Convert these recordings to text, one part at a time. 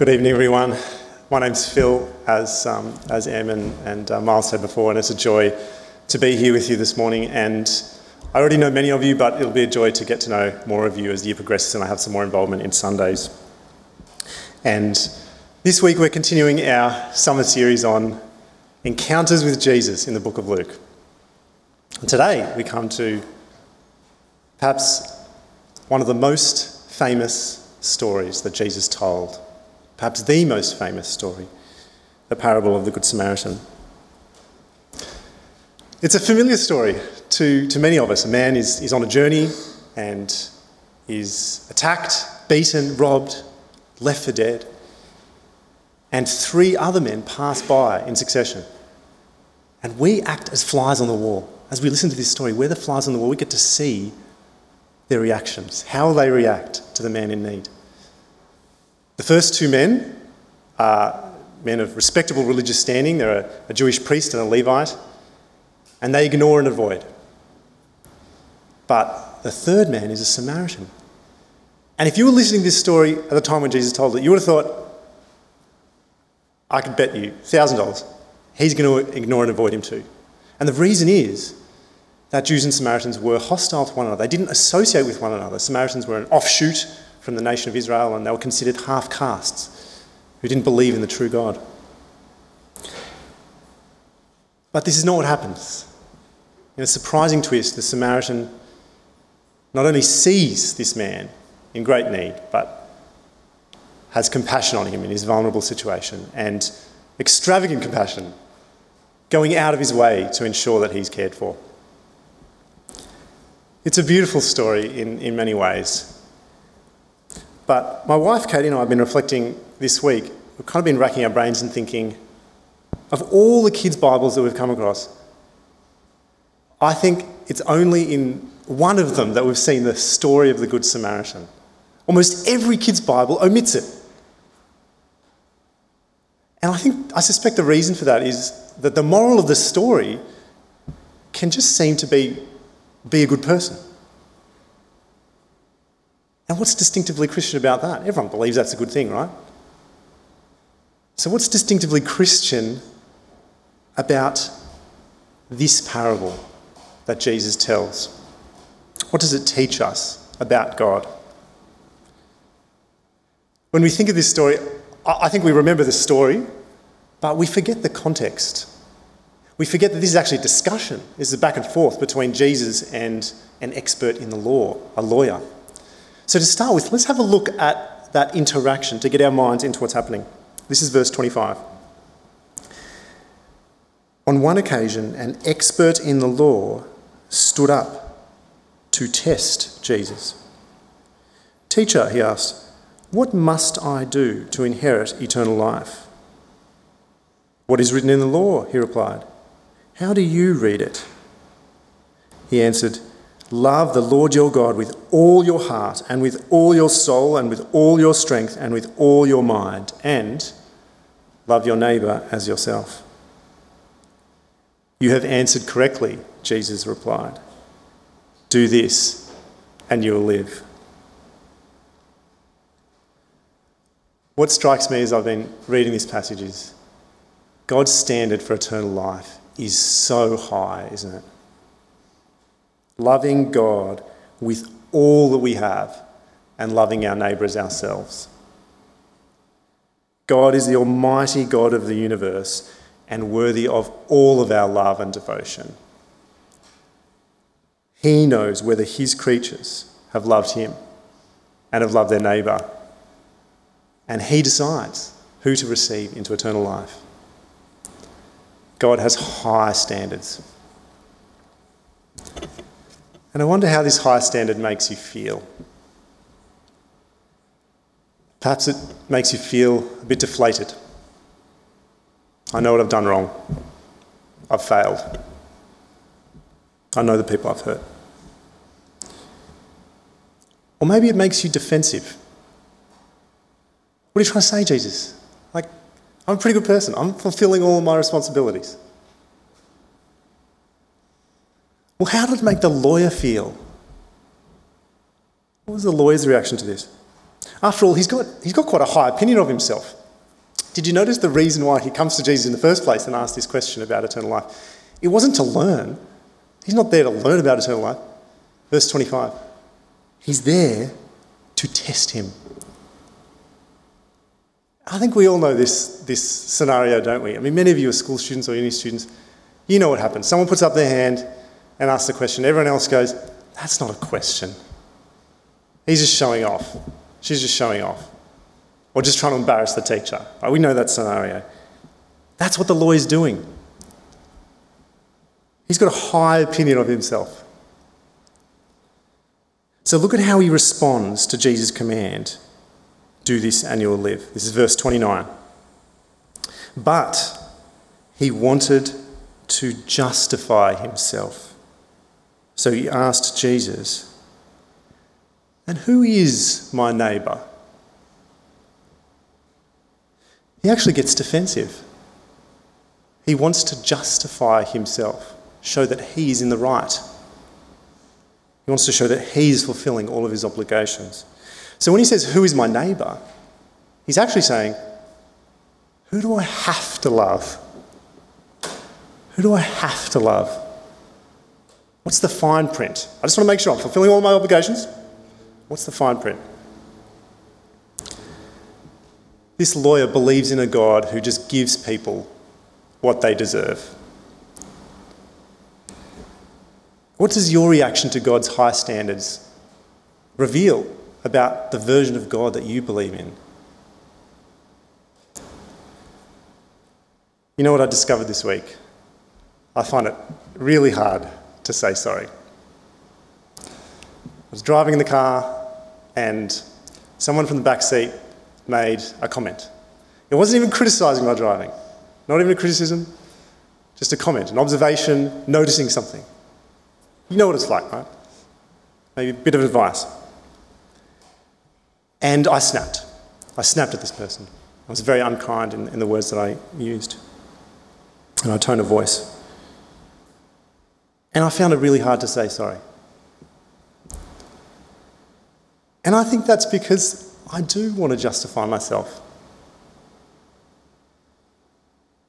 Good evening, everyone. My name's Phil, as, um, as Em and, and uh, Miles said before, and it's a joy to be here with you this morning. And I already know many of you, but it'll be a joy to get to know more of you as the year progresses and I have some more involvement in Sundays. And this week we're continuing our summer series on encounters with Jesus in the book of Luke. And today we come to perhaps one of the most famous stories that Jesus told perhaps the most famous story, the parable of the Good Samaritan. It's a familiar story to, to many of us. A man is, is on a journey and is attacked, beaten, robbed, left for dead. And three other men pass by in succession. And we act as flies on the wall. As we listen to this story, we're the flies on the wall. We get to see their reactions, how they react to the man in need. The first two men are men of respectable religious standing. They're a, a Jewish priest and a Levite, and they ignore and avoid. But the third man is a Samaritan. And if you were listening to this story at the time when Jesus told it, you would have thought, I could bet you $1,000 he's going to ignore and avoid him too. And the reason is that Jews and Samaritans were hostile to one another. They didn't associate with one another. Samaritans were an offshoot from the nation of Israel, and they were considered half castes who didn't believe in the true God. But this is not what happens. In a surprising twist, the Samaritan not only sees this man in great need, but has compassion on him in his vulnerable situation and extravagant compassion, going out of his way to ensure that he's cared for. It's a beautiful story in, in many ways. But my wife Katie and I have been reflecting this week. We've kind of been racking our brains and thinking of all the kids' Bibles that we've come across. I think it's only in one of them that we've seen the story of the Good Samaritan. Almost every kid's Bible omits it. And I think, I suspect the reason for that is that the moral of the story can just seem to be be a good person. And what's distinctively Christian about that? Everyone believes that's a good thing, right? So, what's distinctively Christian about this parable that Jesus tells? What does it teach us about God? When we think of this story, I think we remember the story, but we forget the context. We forget that this is actually a discussion. This is a back and forth between Jesus and an expert in the law, a lawyer. So, to start with, let's have a look at that interaction to get our minds into what's happening. This is verse 25. On one occasion, an expert in the law stood up to test Jesus. Teacher, he asked, what must I do to inherit eternal life? What is written in the law? He replied. How do you read it? He answered, Love the Lord your God with all your heart, and with all your soul, and with all your strength, and with all your mind, and love your neighbour as yourself. You have answered correctly, Jesus replied. Do this, and you will live. What strikes me as I've been reading this passage is God's standard for eternal life is so high, isn't it? Loving God with all that we have and loving our neighbour as ourselves. God is the Almighty God of the universe and worthy of all of our love and devotion. He knows whether His creatures have loved Him and have loved their neighbour, and He decides who to receive into eternal life. God has high standards. And I wonder how this high standard makes you feel. Perhaps it makes you feel a bit deflated. I know what I've done wrong. I've failed. I know the people I've hurt. Or maybe it makes you defensive. What are you trying to say, Jesus? Like, I'm a pretty good person. I'm fulfilling all my responsibilities. Well, how did it make the lawyer feel? What was the lawyer's reaction to this? After all, he's got, he's got quite a high opinion of himself. Did you notice the reason why he comes to Jesus in the first place and asks this question about eternal life? It wasn't to learn. He's not there to learn about eternal life. Verse 25. He's there to test him. I think we all know this, this scenario, don't we? I mean, many of you are school students or uni students. You know what happens. Someone puts up their hand and asks the question. Everyone else goes, That's not a question. He's just showing off. She's just showing off. Or just trying to embarrass the teacher. We know that scenario. That's what the lawyer's doing. He's got a high opinion of himself. So look at how he responds to Jesus' command do this and you will live. This is verse 29. But he wanted to justify himself. So he asked Jesus, And who is my neighbour? He actually gets defensive. He wants to justify himself, show that he is in the right. He wants to show that he's fulfilling all of his obligations. So when he says, Who is my neighbour? he's actually saying, Who do I have to love? Who do I have to love? What's the fine print? I just want to make sure I'm fulfilling all my obligations. What's the fine print? This lawyer believes in a God who just gives people what they deserve. What does your reaction to God's high standards reveal about the version of God that you believe in? You know what I discovered this week? I find it really hard to say sorry. I was driving in the car and someone from the back seat made a comment. It wasn't even criticising my driving, not even a criticism, just a comment, an observation, noticing something. You know what it's like, right? Maybe a bit of advice. And I snapped. I snapped at this person. I was very unkind in, in the words that I used and my tone of voice. And I found it really hard to say sorry. And I think that's because I do want to justify myself.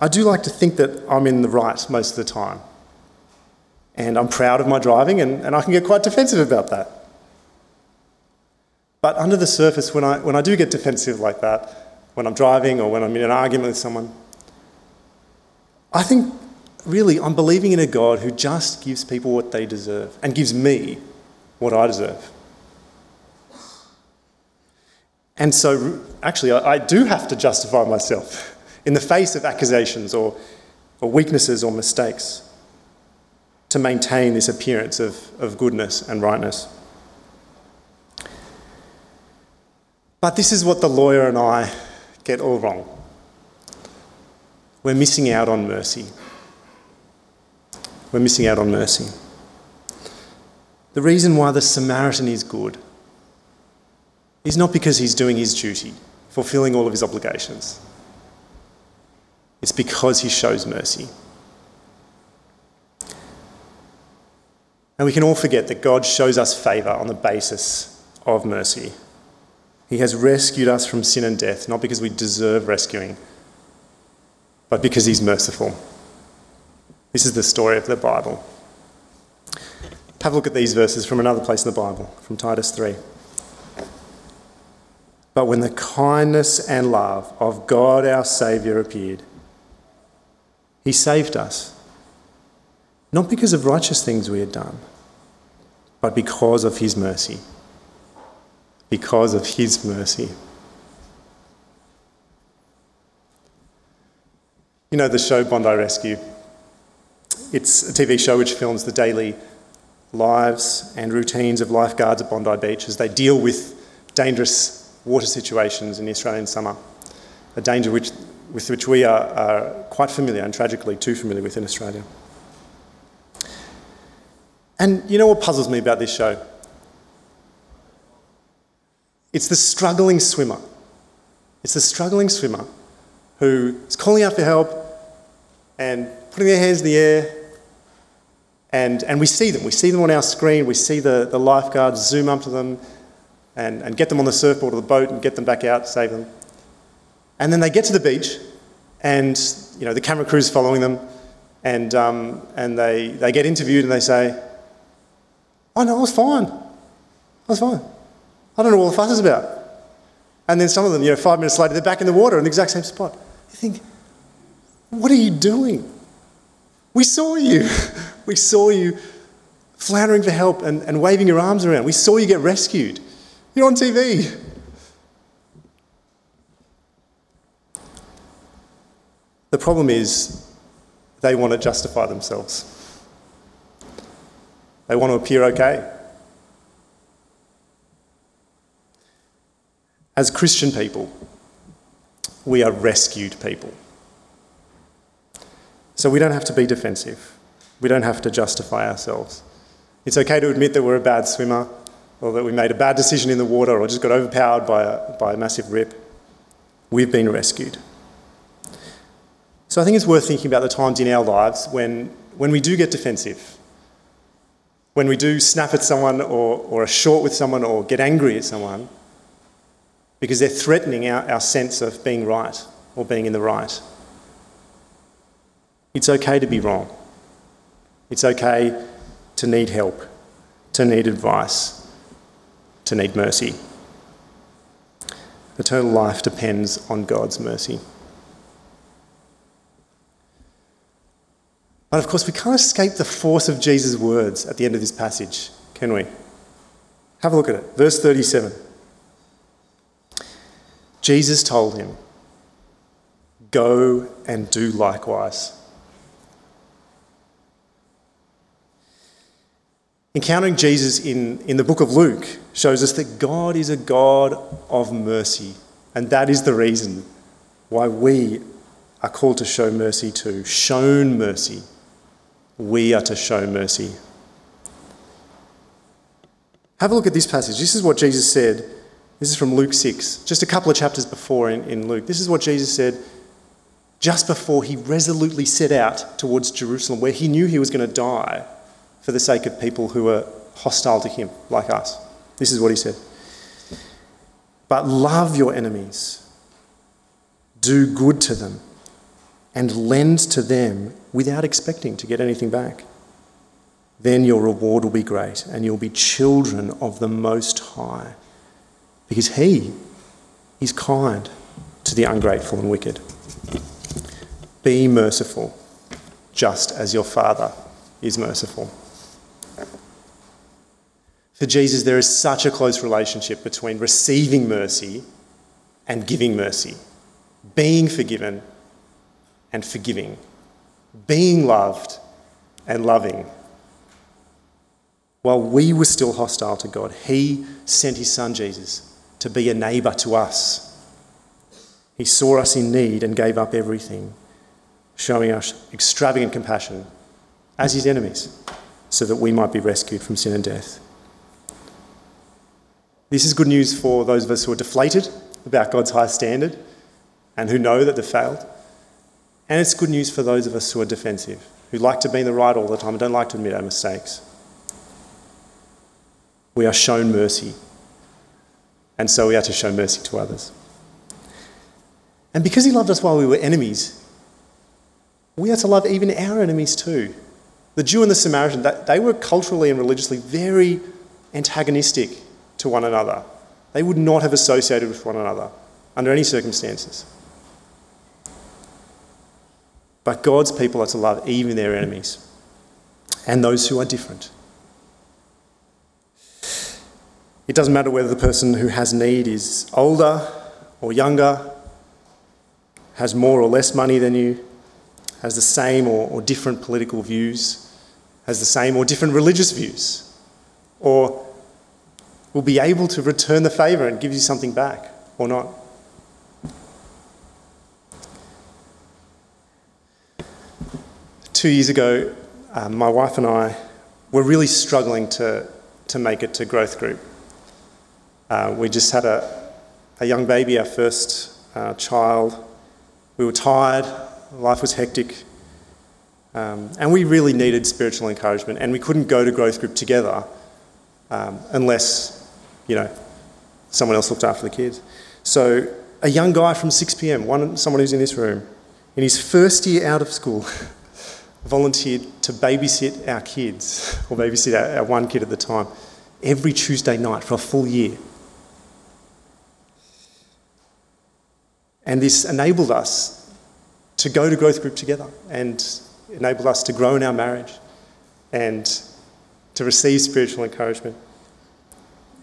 I do like to think that I'm in the right most of the time. And I'm proud of my driving, and, and I can get quite defensive about that. But under the surface, when I, when I do get defensive like that, when I'm driving or when I'm in an argument with someone, I think really I'm believing in a God who just gives people what they deserve and gives me what I deserve. And so, actually, I, I do have to justify myself in the face of accusations or, or weaknesses or mistakes to maintain this appearance of, of goodness and rightness. But this is what the lawyer and I get all wrong. We're missing out on mercy. We're missing out on mercy. The reason why the Samaritan is good is not because he's doing his duty, fulfilling all of his obligations. It's because he shows mercy. And we can all forget that God shows us favour on the basis of mercy. He has rescued us from sin and death, not because we deserve rescuing, but because He's merciful. This is the story of the Bible. Have a look at these verses from another place in the Bible, from Titus 3. But when the kindness and love of God our Saviour appeared, He saved us, not because of righteous things we had done, but because of His mercy because of His mercy. You know the show Bondi Rescue? It's a TV show which films the daily lives and routines of lifeguards at Bondi Beach as they deal with dangerous water situations in the Australian summer, a danger which, with which we are, are quite familiar and tragically too familiar with in Australia. And you know what puzzles me about this show? It's the struggling swimmer. It's the struggling swimmer who is calling out for help and putting their hands in the air. And, and we see them. We see them on our screen. We see the, the lifeguards zoom up to them. and, and get them on the surfboard or the boat and get them back out, save them. And then they get to the beach, and you know the camera crew's following them, and, um, and they, they get interviewed and they say, Oh no, I was fine. I was fine. I don't know what all the fuss is about. And then some of them, you know, five minutes later, they're back in the water in the exact same spot. You think, what are you doing? We saw you. we saw you floundering for help and, and waving your arms around. We saw you get rescued. You're on TV. The problem is they want to justify themselves. They want to appear okay. As Christian people, we are rescued people. So we don't have to be defensive. We don't have to justify ourselves. It's okay to admit that we're a bad swimmer, or that we made a bad decision in the water, or just got overpowered by a, by a massive rip. We've been rescued. So I think it's worth thinking about the times in our lives when, when we do get defensive, when we do snap at someone or, or are short with someone or get angry at someone because they're threatening our, our sense of being right or being in the right. It's okay to be wrong. It's okay to need help, to need advice, to need mercy. Eternal life depends on God's mercy. But of course, we can't escape the force of Jesus' words at the end of this passage, can we? Have a look at it. Verse 37. Jesus told him, Go and do likewise. Encountering Jesus in, in the book of Luke shows us that God is a God of mercy, and that is the reason why we are called to show mercy to, shown mercy we are to show mercy. Have a look at this passage. This is what Jesus said. This is from Luke 6, just a couple of chapters before in, in Luke. This is what Jesus said just before he resolutely set out towards Jerusalem, where he knew he was going to die for the sake of people who are hostile to him, like us. This is what he said. But love your enemies, do good to them and lend to them without expecting to get anything back. Then your reward will be great and you'll be children of the Most High because He is kind to the ungrateful and wicked. Be merciful, just as your Father is merciful. For Jesus, there is such a close relationship between receiving mercy and giving mercy, being forgiven and forgiving, being loved and loving. While we were still hostile to God, He sent His Son Jesus to be a neighbour to us. He saw us in need and gave up everything, showing us extravagant compassion as His enemies, so that we might be rescued from sin and death. This is good news for those of us who are deflated about God's high standard and who know that they've failed. And it's good news for those of us who are defensive, who like to be in the right all the time and don't like to admit our mistakes. We are shown mercy, and so we are to show mercy to others. And because He loved us while we were enemies, we are to love even our enemies too. The Jew and the Samaritan, they were culturally and religiously very antagonistic to one another. They would not have associated with one another under any circumstances. But God's people are to love even their enemies and those who are different. It doesn't matter whether the person who has need is older or younger, has more or less money than you, has the same or, or different political views, has the same or different religious views, or will be able to return the favour and give you something back or not. two years ago, um, my wife and I were really struggling to, to make it to growth group. Uh, we just had a, a young baby, our first uh, child. We were tired, life was hectic, um, and we really needed spiritual encouragement. And we couldn't go to growth group together um, unless, you know, someone else looked after the kids. So a young guy from 6 p.m., one, someone who's in this room, in his first year out of school, volunteered to babysit our kids, or babysit our, our one kid at the time, every Tuesday night for a full year. And this enabled us to go to growth group together and enabled us to grow in our marriage and to receive spiritual encouragement.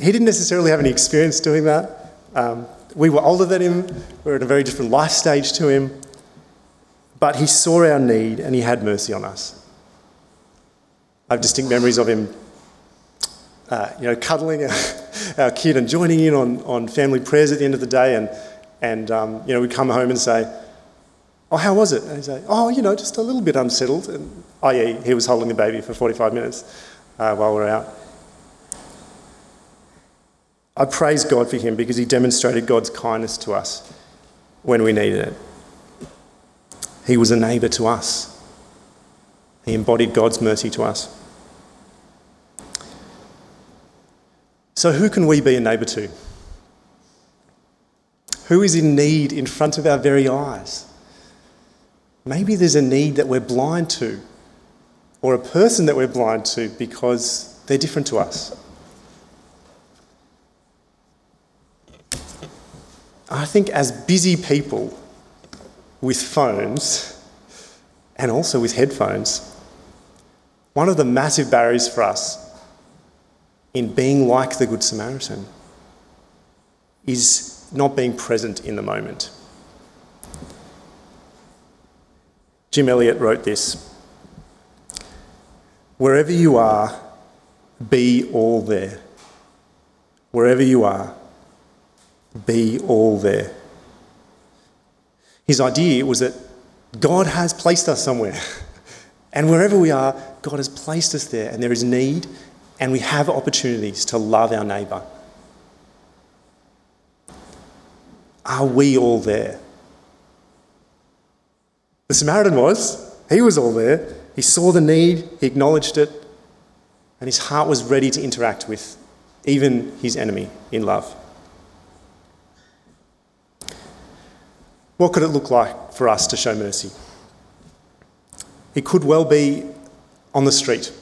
He didn't necessarily have any experience doing that. Um, we were older than him, we were at a very different life stage to him, but he saw our need and he had mercy on us. I have distinct memories of him, uh, you know, cuddling our, our, kid and joining in on, on family prayers at the end of the day. And, and um, you know, we'd come home and say, Oh, how was it? And he'd say, Oh, you know, just a little bit unsettled. And, oh, yeah, he was holding the baby for 45 minutes uh, while we were out. I praise God for him because he demonstrated God's kindness to us when we needed it. He was a neighbour to us, he embodied God's mercy to us. So, who can we be a neighbour to? Who is in need in front of our very eyes? Maybe there's a need that we're blind to, or a person that we're blind to because they're different to us. I think as busy people with phones and also with headphones, one of the massive barriers for us in being like the Good Samaritan is not being present in the moment. Jim Elliot wrote this Wherever you are, be all there. Wherever you are, be all there. His idea was that God has placed us somewhere. And wherever we are, God has placed us there, and there is need, and we have opportunities to love our neighbour. Are we all there? The Samaritan was. He was all there. He saw the need, he acknowledged it, and his heart was ready to interact with even his enemy in love. What could it look like for us to show mercy? It could well be on the street.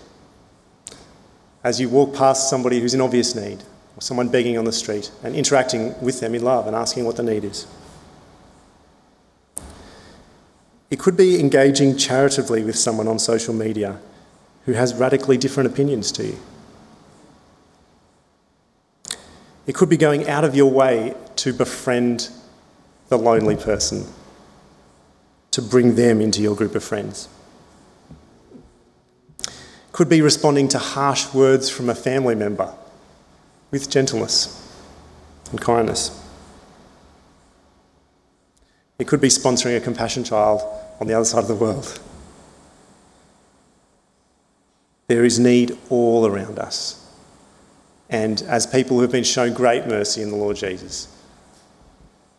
As you walk past somebody who's in obvious need, or someone begging on the street, and interacting with them in love and asking what the need is. It could be engaging charitably with someone on social media who has radically different opinions to you. It could be going out of your way to befriend the lonely person, to bring them into your group of friends. Could be responding to harsh words from a family member with gentleness and kindness. It could be sponsoring a compassion child on the other side of the world. There is need all around us. And as people who have been shown great mercy in the Lord Jesus,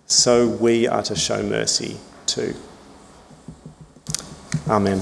so we are to show mercy too. Amen.